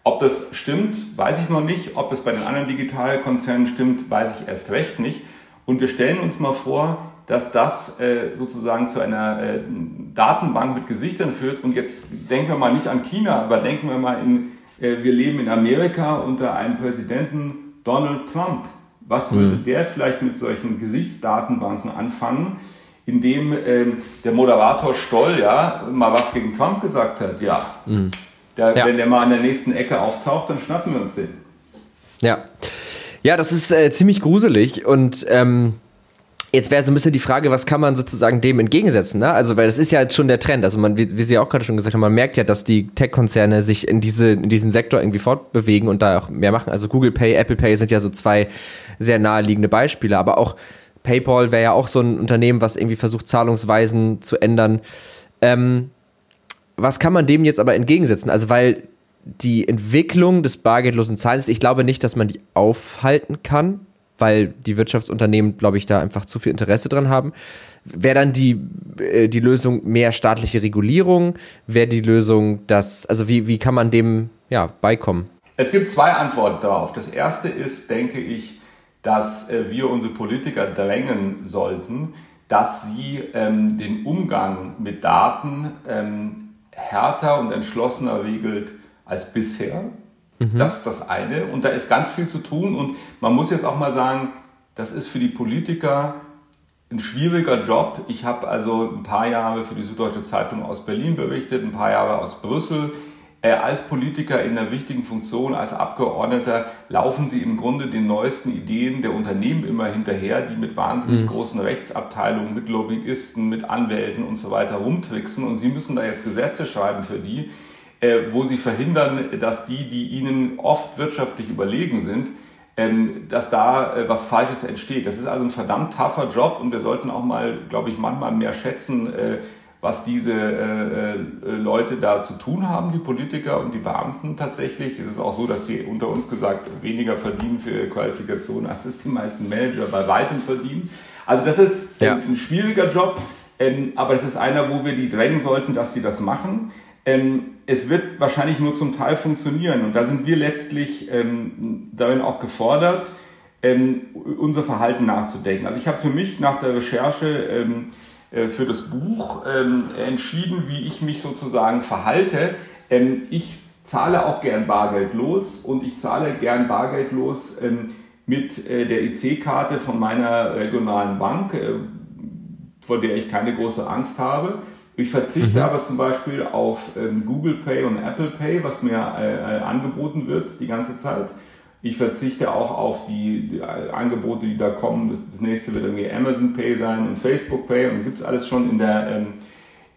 Ob das stimmt, weiß ich noch nicht. Ob es bei den anderen Digitalkonzernen stimmt, weiß ich erst recht nicht. Und wir stellen uns mal vor, dass das äh, sozusagen zu einer äh, Datenbank mit Gesichtern führt. Und jetzt denken wir mal nicht an China, aber denken wir mal in, äh, wir leben in Amerika unter einem Präsidenten, Donald Trump. Was würde mhm. der vielleicht mit solchen Gesichtsdatenbanken anfangen, indem ähm, der Moderator Stoll ja mal was gegen Trump gesagt hat? Ja. Mhm. Der, ja. Wenn der mal an der nächsten Ecke auftaucht, dann schnappen wir uns den. Ja. Ja, das ist äh, ziemlich gruselig und ähm, Jetzt wäre so ein bisschen die Frage, was kann man sozusagen dem entgegensetzen? Ne? Also, weil das ist ja jetzt schon der Trend. Also, man, wie, wie Sie ja auch gerade schon gesagt haben, man merkt ja, dass die Tech-Konzerne sich in, diese, in diesen Sektor irgendwie fortbewegen und da auch mehr machen. Also, Google Pay, Apple Pay sind ja so zwei sehr naheliegende Beispiele. Aber auch PayPal wäre ja auch so ein Unternehmen, was irgendwie versucht, Zahlungsweisen zu ändern. Ähm, was kann man dem jetzt aber entgegensetzen? Also, weil die Entwicklung des bargeldlosen Zahlens, ich glaube nicht, dass man die aufhalten kann, weil die Wirtschaftsunternehmen, glaube ich, da einfach zu viel Interesse dran haben. Wäre dann die, äh, die Lösung mehr staatliche Regulierung? Wäre die Lösung, dass, also wie, wie kann man dem ja, beikommen? Es gibt zwei Antworten darauf. Das erste ist, denke ich, dass äh, wir unsere Politiker drängen sollten, dass sie ähm, den Umgang mit Daten ähm, härter und entschlossener regelt als bisher. Mhm. Das ist das eine. Und da ist ganz viel zu tun. Und man muss jetzt auch mal sagen, das ist für die Politiker ein schwieriger Job. Ich habe also ein paar Jahre für die Süddeutsche Zeitung aus Berlin berichtet, ein paar Jahre aus Brüssel. Äh, als Politiker in einer wichtigen Funktion, als Abgeordneter, laufen Sie im Grunde den neuesten Ideen der Unternehmen immer hinterher, die mit wahnsinnig mhm. großen Rechtsabteilungen, mit Lobbyisten, mit Anwälten und so weiter rumtricksen. Und Sie müssen da jetzt Gesetze schreiben für die, äh, wo Sie verhindern, dass die, die Ihnen oft wirtschaftlich überlegen sind, ähm, dass da äh, was Falsches entsteht. Das ist also ein verdammt tougher Job und wir sollten auch mal, glaube ich, manchmal mehr schätzen, was diese äh, äh, Leute da zu tun haben, die Politiker und die Beamten tatsächlich. Es ist auch so, dass die unter uns gesagt weniger verdienen für ihre Qualifikation, als die meisten Manager bei weitem verdienen. Also das ist ja. ein, ein, schwieriger Job, ähm, aber es ist einer, wo wir die drängen sollten, dass sie das machen. Ähm, es wird wahrscheinlich nur zum Teil funktionieren und da sind wir letztlich ähm, darin auch gefordert, ähm, unser Verhalten nachzudenken. Also ich habe für mich nach der Recherche ähm, äh, für das Buch ähm, entschieden, wie ich mich sozusagen verhalte. Ähm, ich zahle auch gern bargeldlos und ich zahle gern bargeldlos ähm, mit äh, der IC-Karte von meiner regionalen Bank, äh, vor der ich keine große Angst habe. Ich verzichte mhm. aber zum Beispiel auf Google Pay und Apple Pay, was mir angeboten wird die ganze Zeit. Ich verzichte auch auf die, die Angebote, die da kommen. Das, das, nächste wird irgendwie Amazon Pay sein und Facebook Pay und gibt es alles schon in der, ähm,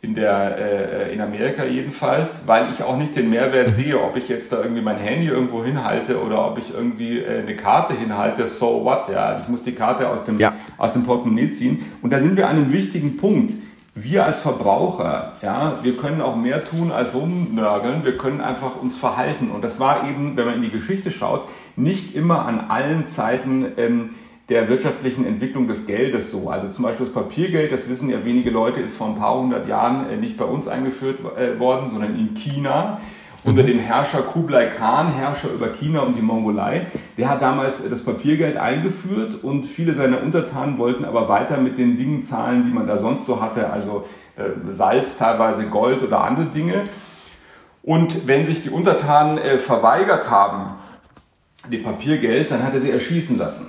in der, äh, in Amerika jedenfalls, weil ich auch nicht den Mehrwert mhm. sehe, ob ich jetzt da irgendwie mein Handy irgendwo hinhalte oder ob ich irgendwie äh, eine Karte hinhalte, so what, ja. Also ich muss die Karte aus dem, ja. aus dem Portemonnaie ziehen. Und da sind wir an einem wichtigen Punkt wir als Verbraucher, ja, wir können auch mehr tun als rumnörgeln, wir können einfach uns verhalten. Und das war eben, wenn man in die Geschichte schaut, nicht immer an allen Zeiten ähm, der wirtschaftlichen Entwicklung des Geldes so. Also zum Beispiel das Papiergeld, das wissen ja wenige Leute, ist vor ein paar hundert Jahren äh, nicht bei uns eingeführt äh, worden, sondern in China unter dem Herrscher Kublai Khan, Herrscher über China und die Mongolei. Der hat damals das Papiergeld eingeführt und viele seiner Untertanen wollten aber weiter mit den Dingen zahlen, die man da sonst so hatte, also äh, Salz, teilweise Gold oder andere Dinge. Und wenn sich die Untertanen äh, verweigert haben, dem Papiergeld, dann hat er sie erschießen lassen.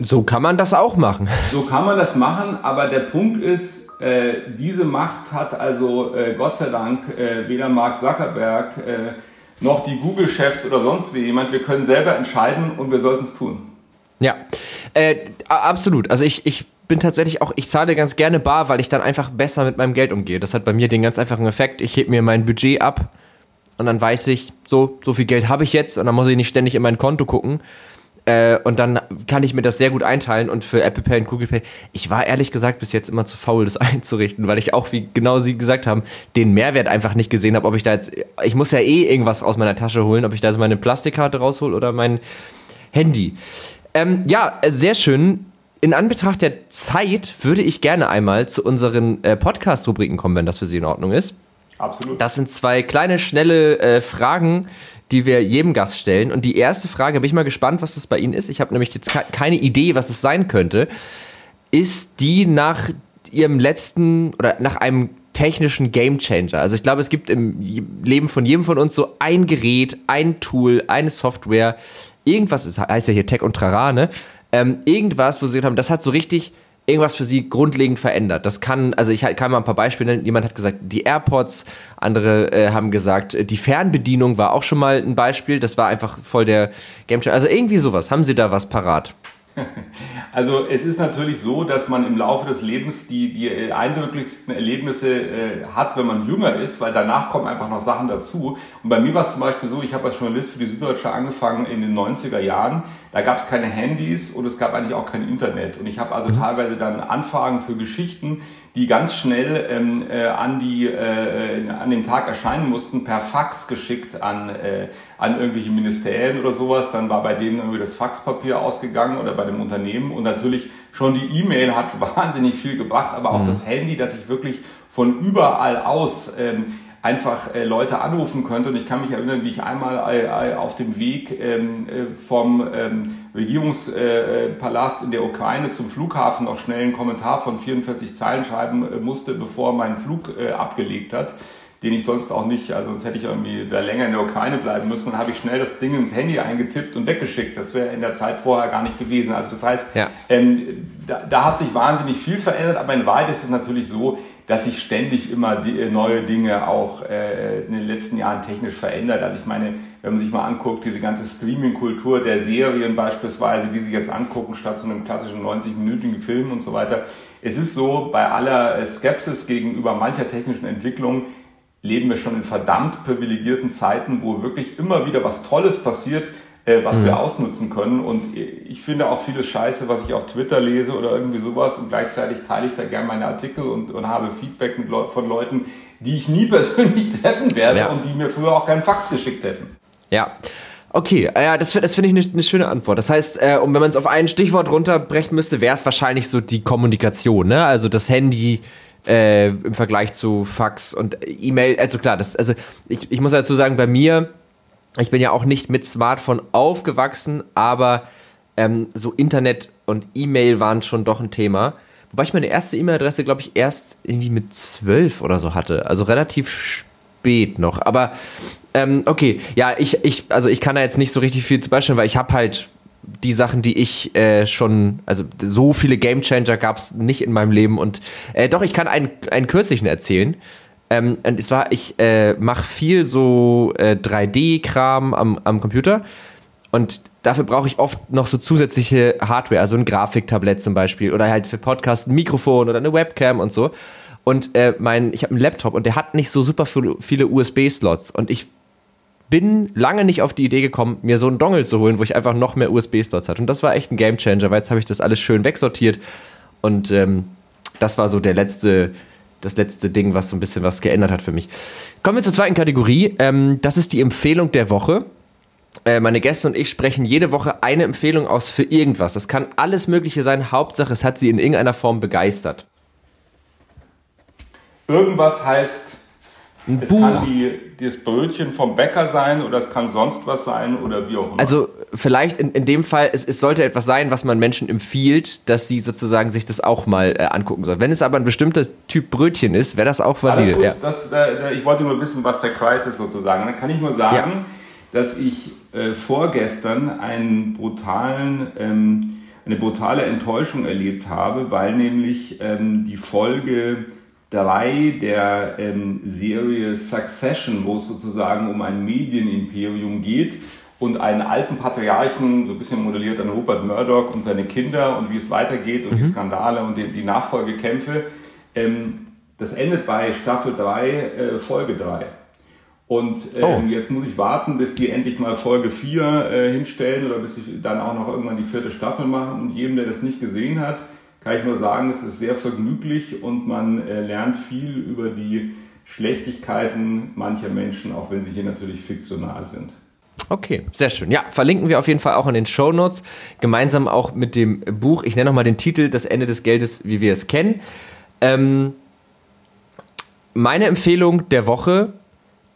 So kann man das auch machen. So kann man das machen, aber der Punkt ist, äh, diese Macht hat also äh, Gott sei Dank äh, weder Mark Zuckerberg äh, noch die Google-Chefs oder sonst wie jemand. Wir können selber entscheiden und wir sollten es tun. Ja, äh, absolut. Also ich, ich bin tatsächlich auch, ich zahle ganz gerne bar, weil ich dann einfach besser mit meinem Geld umgehe. Das hat bei mir den ganz einfachen Effekt. Ich heb mir mein Budget ab und dann weiß ich, so, so viel Geld habe ich jetzt und dann muss ich nicht ständig in mein Konto gucken, äh, und dann kann ich mir das sehr gut einteilen. Und für Apple Pay und Google Pay, ich war ehrlich gesagt bis jetzt immer zu faul, das einzurichten, weil ich auch, wie genau Sie gesagt haben, den Mehrwert einfach nicht gesehen habe, ob ich da jetzt, ich muss ja eh irgendwas aus meiner Tasche holen, ob ich da jetzt meine Plastikkarte raushol oder mein Handy. Ähm, ja, sehr schön. In Anbetracht der Zeit würde ich gerne einmal zu unseren äh, Podcast-Rubriken kommen, wenn das für Sie in Ordnung ist. Absolut. Das sind zwei kleine, schnelle äh, Fragen, die wir jedem Gast stellen. Und die erste Frage, bin ich mal gespannt, was das bei Ihnen ist. Ich habe nämlich jetzt keine Idee, was es sein könnte. Ist die nach Ihrem letzten oder nach einem technischen Gamechanger. Also ich glaube, es gibt im Leben von jedem von uns so ein Gerät, ein Tool, eine Software, irgendwas, das heißt ja hier Tech und Trara, ne? Ähm, irgendwas, wo sie gesagt haben, das hat so richtig irgendwas für sie grundlegend verändert. Das kann, also ich kann mal ein paar Beispiele nennen. Jemand hat gesagt, die AirPods, andere äh, haben gesagt, die Fernbedienung war auch schon mal ein Beispiel. Das war einfach voll der Game Also irgendwie sowas. Haben Sie da was parat? Also es ist natürlich so, dass man im Laufe des Lebens die, die eindrücklichsten Erlebnisse äh, hat, wenn man jünger ist, weil danach kommen einfach noch Sachen dazu. Und bei mir war es zum Beispiel so, ich habe als Journalist für die Süddeutsche angefangen in den 90er Jahren. Da gab es keine Handys und es gab eigentlich auch kein Internet. Und ich habe also mhm. teilweise dann Anfragen für Geschichten, die ganz schnell ähm, äh, an, die, äh, an dem Tag erscheinen mussten, per Fax geschickt an, äh, an irgendwelche Ministerien oder sowas. Dann war bei denen irgendwie das Faxpapier ausgegangen oder bei dem Unternehmen. Und natürlich schon die E-Mail hat wahnsinnig viel gebracht, aber auch mhm. das Handy, dass ich wirklich von überall aus ähm, einfach äh, Leute anrufen könnte. Und ich kann mich erinnern, wie ich einmal äh, auf dem Weg ähm, äh, vom ähm, Regierungspalast in der Ukraine zum Flughafen noch schnell einen Kommentar von 44 Zeilen schreiben äh, musste, bevor mein Flug äh, abgelegt hat den ich sonst auch nicht, also sonst hätte ich irgendwie da länger in der Ukraine bleiben müssen, dann habe ich schnell das Ding ins Handy eingetippt und weggeschickt. Das wäre in der Zeit vorher gar nicht gewesen. Also das heißt, ja. ähm, da, da, hat sich wahnsinnig viel verändert, aber in Wahrheit ist es natürlich so, dass sich ständig immer die, äh, neue Dinge auch äh, in den letzten Jahren technisch verändert. Also ich meine, wenn man sich mal anguckt, diese ganze Streaming-Kultur der Serien beispielsweise, die sich jetzt angucken, statt so einem klassischen 90-minütigen Film und so weiter. Es ist so, bei aller Skepsis gegenüber mancher technischen Entwicklung, leben wir schon in verdammt privilegierten Zeiten, wo wirklich immer wieder was Tolles passiert, äh, was mhm. wir ausnutzen können. Und ich finde auch vieles Scheiße, was ich auf Twitter lese oder irgendwie sowas. Und gleichzeitig teile ich da gerne meine Artikel und, und habe Feedback Leu von Leuten, die ich nie persönlich treffen werde ja. und die mir früher auch keinen Fax geschickt hätten. Ja. Okay, äh, ja, das, das finde ich eine, eine schöne Antwort. Das heißt, äh, und wenn man es auf ein Stichwort runterbrechen müsste, wäre es wahrscheinlich so die Kommunikation, ne? Also das Handy, äh, im Vergleich zu Fax und E-Mail. Also klar, das, also ich, ich muss dazu sagen, bei mir, ich bin ja auch nicht mit Smartphone aufgewachsen, aber ähm, so Internet und E-Mail waren schon doch ein Thema. Wobei ich meine erste E-Mail-Adresse, glaube ich, erst irgendwie mit zwölf oder so hatte. Also relativ spät noch. Aber ähm, okay, ja, ich, ich, also ich kann da jetzt nicht so richtig viel zu beispielen, weil ich habe halt die Sachen, die ich äh, schon, also so viele Gamechanger gab es nicht in meinem Leben und äh, doch, ich kann einen, einen kürzlichen erzählen. Ähm, und zwar, ich äh, mache viel so äh, 3D-Kram am, am Computer und dafür brauche ich oft noch so zusätzliche Hardware, also ein Grafiktablett zum Beispiel oder halt für Podcast ein Mikrofon oder eine Webcam und so. Und äh, mein, ich habe einen Laptop und der hat nicht so super viele USB-Slots und ich bin lange nicht auf die Idee gekommen, mir so einen Dongle zu holen, wo ich einfach noch mehr USB-Slots hatte. Und das war echt ein Gamechanger, weil jetzt habe ich das alles schön wegsortiert. Und ähm, das war so der letzte, das letzte Ding, was so ein bisschen was geändert hat für mich. Kommen wir zur zweiten Kategorie. Ähm, das ist die Empfehlung der Woche. Äh, meine Gäste und ich sprechen jede Woche eine Empfehlung aus für irgendwas. Das kann alles Mögliche sein. Hauptsache, es hat sie in irgendeiner Form begeistert. Irgendwas heißt ein es Buch. kann die, das Brötchen vom Bäcker sein oder es kann sonst was sein oder wie auch immer. Also vielleicht in, in dem Fall, es, es sollte etwas sein, was man Menschen empfiehlt, dass sie sozusagen sich das auch mal äh, angucken sollen. Wenn es aber ein bestimmter Typ Brötchen ist, wäre das auch valide. Ja. Das, äh, ich wollte nur wissen, was der Kreis ist sozusagen. Dann kann ich nur sagen, ja. dass ich äh, vorgestern einen brutalen... Ähm, eine brutale Enttäuschung erlebt habe, weil nämlich ähm, die Folge drei der ähm, Serie Succession, wo es sozusagen um ein Medienimperium geht und einen alten Patriarchen, so ein bisschen modelliert an Rupert Murdoch und seine Kinder und wie es weitergeht und mhm. die Skandale und die, die Nachfolgekämpfe. Ähm, das endet bei Staffel 3, äh, Folge 3. Und ähm, oh. jetzt muss ich warten, bis die endlich mal Folge 4 äh, hinstellen oder bis sie dann auch noch irgendwann die vierte Staffel machen. Und jedem, der das nicht gesehen hat, kann ich nur sagen, es ist sehr vergnüglich und man äh, lernt viel über die Schlechtigkeiten mancher Menschen, auch wenn sie hier natürlich fiktional sind. Okay, sehr schön. Ja, verlinken wir auf jeden Fall auch in den Show Notes, gemeinsam auch mit dem Buch. Ich nenne nochmal den Titel Das Ende des Geldes, wie wir es kennen. Ähm, meine Empfehlung der Woche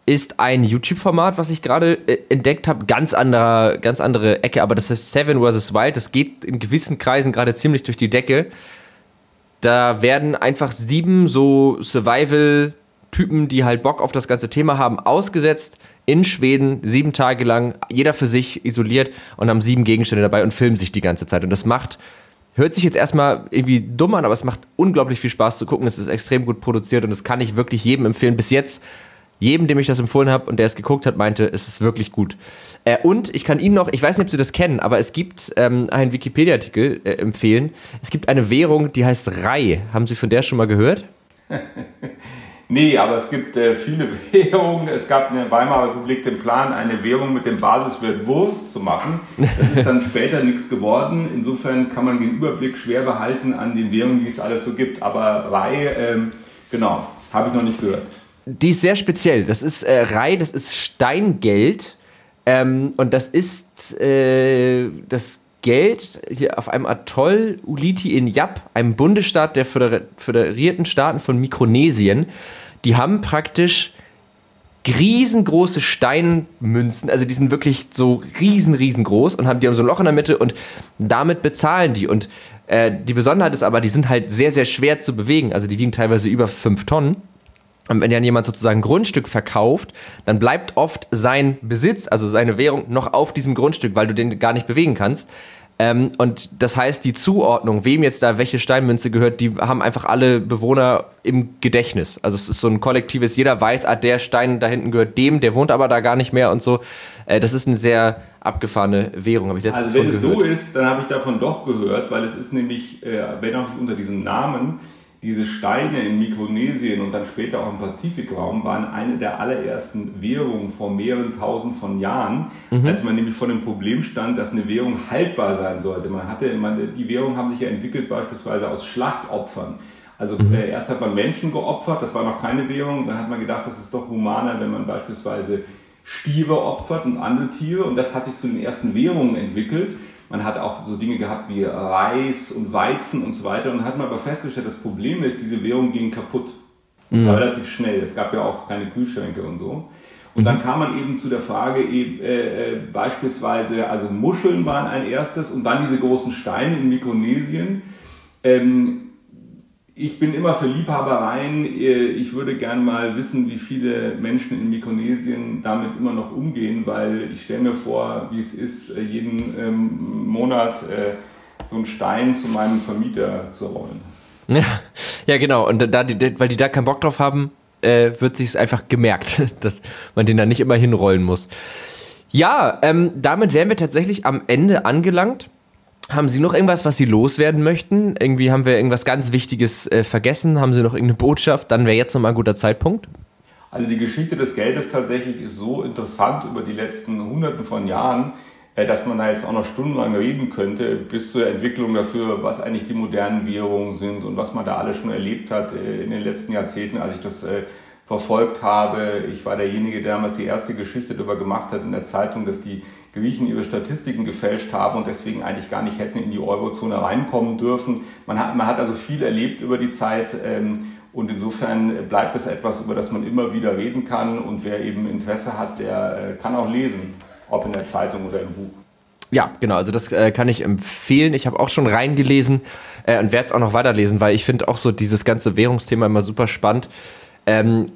ist ein YouTube-Format, was ich gerade äh, entdeckt habe. Ganz, ganz andere Ecke, aber das heißt Seven vs. Wild. Das geht in gewissen Kreisen gerade ziemlich durch die Decke. Da werden einfach sieben so Survival-Typen, die halt Bock auf das ganze Thema haben, ausgesetzt in Schweden, sieben Tage lang, jeder für sich isoliert und haben sieben Gegenstände dabei und filmen sich die ganze Zeit. Und das macht, hört sich jetzt erstmal irgendwie dumm an, aber es macht unglaublich viel Spaß zu gucken. Es ist extrem gut produziert und das kann ich wirklich jedem empfehlen. Bis jetzt jedem, dem ich das empfohlen habe und der es geguckt hat, meinte, es ist wirklich gut. Äh, und ich kann Ihnen noch, ich weiß nicht, ob Sie das kennen, aber es gibt ähm, einen Wikipedia-Artikel äh, empfehlen. Es gibt eine Währung, die heißt Rai. Haben Sie von der schon mal gehört? Nee, aber es gibt äh, viele Währungen. Es gab in der Weimarer Republik den Plan, eine Währung mit dem Basiswert Wurst zu machen. Das ist dann später nichts geworden. Insofern kann man den Überblick schwer behalten an den Währungen, die es alles so gibt. Aber Rei, ähm, genau, habe ich noch nicht gehört. Die ist sehr speziell. Das ist äh, Rei, das ist Steingeld. Ähm, und das ist äh, das Geld hier auf einem Atoll Uliti in Yap, einem Bundesstaat der föderierten Staaten von Mikronesien. Die haben praktisch riesengroße Steinmünzen, also die sind wirklich so riesen, riesengroß und haben, die haben so ein Loch in der Mitte und damit bezahlen die. Und äh, die Besonderheit ist aber, die sind halt sehr, sehr schwer zu bewegen. Also die wiegen teilweise über fünf Tonnen. Und wenn dann jemand sozusagen ein Grundstück verkauft, dann bleibt oft sein Besitz, also seine Währung, noch auf diesem Grundstück, weil du den gar nicht bewegen kannst. Ähm, und das heißt, die Zuordnung, wem jetzt da welche Steinmünze gehört, die haben einfach alle Bewohner im Gedächtnis. Also es ist so ein kollektives, jeder weiß, ah, der Stein da hinten gehört dem, der wohnt aber da gar nicht mehr und so. Äh, das ist eine sehr abgefahrene Währung, habe ich letztens Also wenn es so ist, dann habe ich davon doch gehört, weil es ist nämlich, äh, wenn auch nicht unter diesem Namen, diese Steine in Mikronesien und dann später auch im Pazifikraum waren eine der allerersten Währungen vor mehreren tausend von Jahren, mhm. als man nämlich vor dem Problem stand, dass eine Währung haltbar sein sollte. Man hatte, man, die Währungen haben sich ja entwickelt beispielsweise aus Schlachtopfern. Also mhm. äh, erst hat man Menschen geopfert, das war noch keine Währung, dann hat man gedacht, das ist doch humaner, wenn man beispielsweise Stiere opfert und andere Tiere und das hat sich zu den ersten Währungen entwickelt. Man hat auch so Dinge gehabt wie Reis und Weizen und so weiter. Und dann hat man aber festgestellt, das Problem ist, diese Währung ging kaputt. Mhm. relativ schnell. Es gab ja auch keine Kühlschränke und so. Und dann mhm. kam man eben zu der Frage, äh, äh, beispielsweise, also Muscheln waren ein erstes und dann diese großen Steine in Mikronesien. Ähm, ich bin immer für Liebhabereien. Äh, ich würde gern mal wissen, wie viele Menschen in Mikronesien damit immer noch umgehen, weil ich stelle mir vor, wie es ist, äh, jeden ähm, Monat äh, so einen Stein zu meinem Vermieter zu rollen. Ja, ja genau. Und da weil die da keinen Bock drauf haben, wird sich einfach gemerkt, dass man den da nicht immer hinrollen muss. Ja, ähm, damit wären wir tatsächlich am Ende angelangt. Haben Sie noch irgendwas, was Sie loswerden möchten? Irgendwie haben wir irgendwas ganz Wichtiges äh, vergessen? Haben Sie noch irgendeine Botschaft? Dann wäre jetzt nochmal ein guter Zeitpunkt. Also die Geschichte des Geldes tatsächlich ist so interessant über die letzten Hunderten von Jahren, äh, dass man da jetzt auch noch stundenlang reden könnte, bis zur Entwicklung dafür, was eigentlich die modernen Währungen sind und was man da alles schon erlebt hat äh, in den letzten Jahrzehnten, als ich das äh, verfolgt habe. Ich war derjenige, der damals die erste Geschichte darüber gemacht hat in der Zeitung, dass die Griechen ihre Statistiken gefälscht haben und deswegen eigentlich gar nicht hätten in die Eurozone reinkommen dürfen. Man hat, man hat also viel erlebt über die Zeit ähm, und insofern bleibt es etwas, über das man immer wieder reden kann und wer eben Interesse hat, der äh, kann auch lesen, ob in der Zeitung oder im Buch. Ja, genau, also das äh, kann ich empfehlen. Ich habe auch schon reingelesen äh, und werde es auch noch weiterlesen, weil ich finde auch so dieses ganze Währungsthema immer super spannend. Ähm,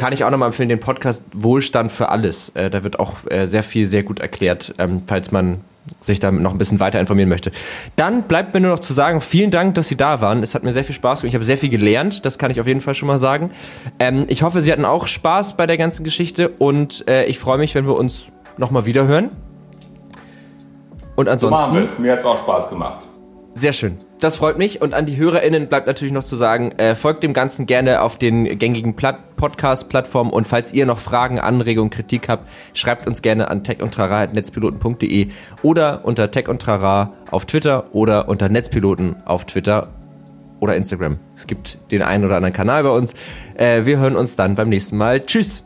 kann ich auch nochmal empfehlen, den Podcast Wohlstand für alles. Äh, da wird auch äh, sehr viel, sehr gut erklärt, ähm, falls man sich damit noch ein bisschen weiter informieren möchte. Dann bleibt mir nur noch zu sagen, vielen Dank, dass Sie da waren. Es hat mir sehr viel Spaß gemacht. Ich habe sehr viel gelernt, das kann ich auf jeden Fall schon mal sagen. Ähm, ich hoffe, Sie hatten auch Spaß bei der ganzen Geschichte und äh, ich freue mich, wenn wir uns nochmal wieder hören. Und ansonsten. So machen wir es. Mir hat es auch Spaß gemacht. Sehr schön. Das freut mich. Und an die HörerInnen bleibt natürlich noch zu sagen, äh, folgt dem Ganzen gerne auf den gängigen Podcast-Plattformen. Und falls ihr noch Fragen, Anregungen, Kritik habt, schreibt uns gerne an techundtrara.netzpiloten.de oder unter tech und trara auf Twitter oder unter Netzpiloten auf Twitter oder Instagram. Es gibt den einen oder anderen Kanal bei uns. Äh, wir hören uns dann beim nächsten Mal. Tschüss!